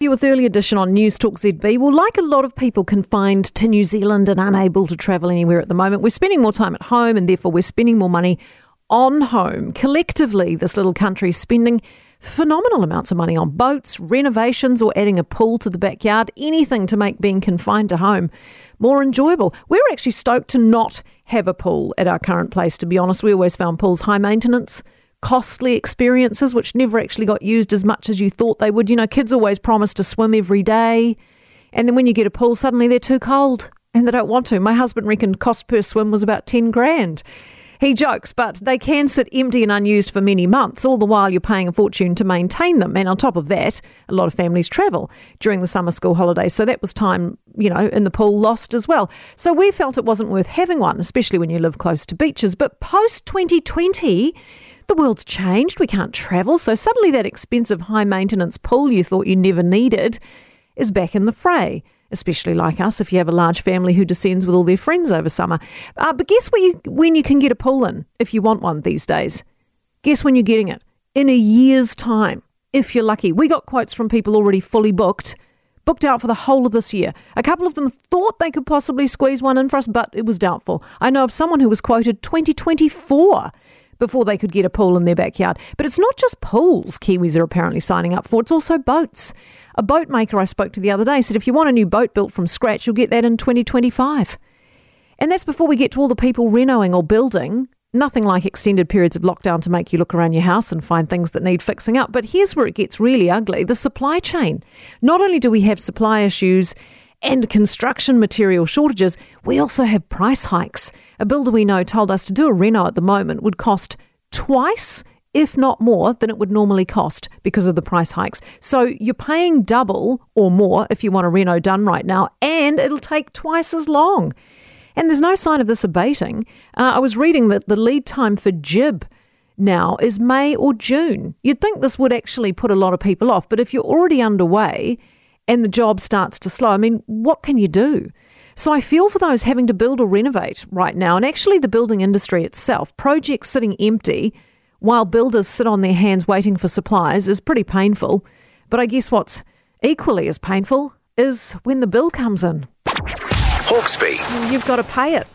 You with early edition on News Talk ZB. Well, like a lot of people confined to New Zealand and unable to travel anywhere at the moment, we're spending more time at home and therefore we're spending more money on home. Collectively, this little country is spending phenomenal amounts of money on boats, renovations, or adding a pool to the backyard, anything to make being confined to home more enjoyable. We were actually stoked to not have a pool at our current place, to be honest. We always found pools high maintenance costly experiences which never actually got used as much as you thought they would. You know, kids always promise to swim every day, and then when you get a pool, suddenly they're too cold and they don't want to. My husband reckoned cost per swim was about 10 grand. He jokes, but they can sit empty and unused for many months, all the while you're paying a fortune to maintain them. And on top of that, a lot of families travel during the summer school holidays. So that was time, you know, in the pool lost as well. So we felt it wasn't worth having one, especially when you live close to beaches. But post 2020, the world's changed, we can't travel, so suddenly that expensive high maintenance pool you thought you never needed is back in the fray. Especially like us, if you have a large family who descends with all their friends over summer. Uh, but guess you, when you can get a pool in if you want one these days? Guess when you're getting it? In a year's time, if you're lucky. We got quotes from people already fully booked booked out for the whole of this year. A couple of them thought they could possibly squeeze one in for us, but it was doubtful. I know of someone who was quoted 2024 before they could get a pool in their backyard. But it's not just pools Kiwis are apparently signing up for, it's also boats. A boat maker I spoke to the other day said if you want a new boat built from scratch, you'll get that in 2025. And that's before we get to all the people renoing or building. Nothing like extended periods of lockdown to make you look around your house and find things that need fixing up. But here's where it gets really ugly the supply chain. Not only do we have supply issues and construction material shortages, we also have price hikes. A builder we know told us to do a reno at the moment would cost twice if not more than it would normally cost because of the price hikes. So you're paying double or more if you want a reno done right now, and it'll take twice as long. And there's no sign of this abating. Uh, I was reading that the lead time for GIB now is May or June. You'd think this would actually put a lot of people off, but if you're already underway and the job starts to slow, I mean, what can you do? So I feel for those having to build or renovate right now, and actually the building industry itself. Projects sitting empty while builders sit on their hands waiting for supplies is pretty painful. But I guess what's equally as painful is when the bill comes in. Hawkesby. You've got to pay it.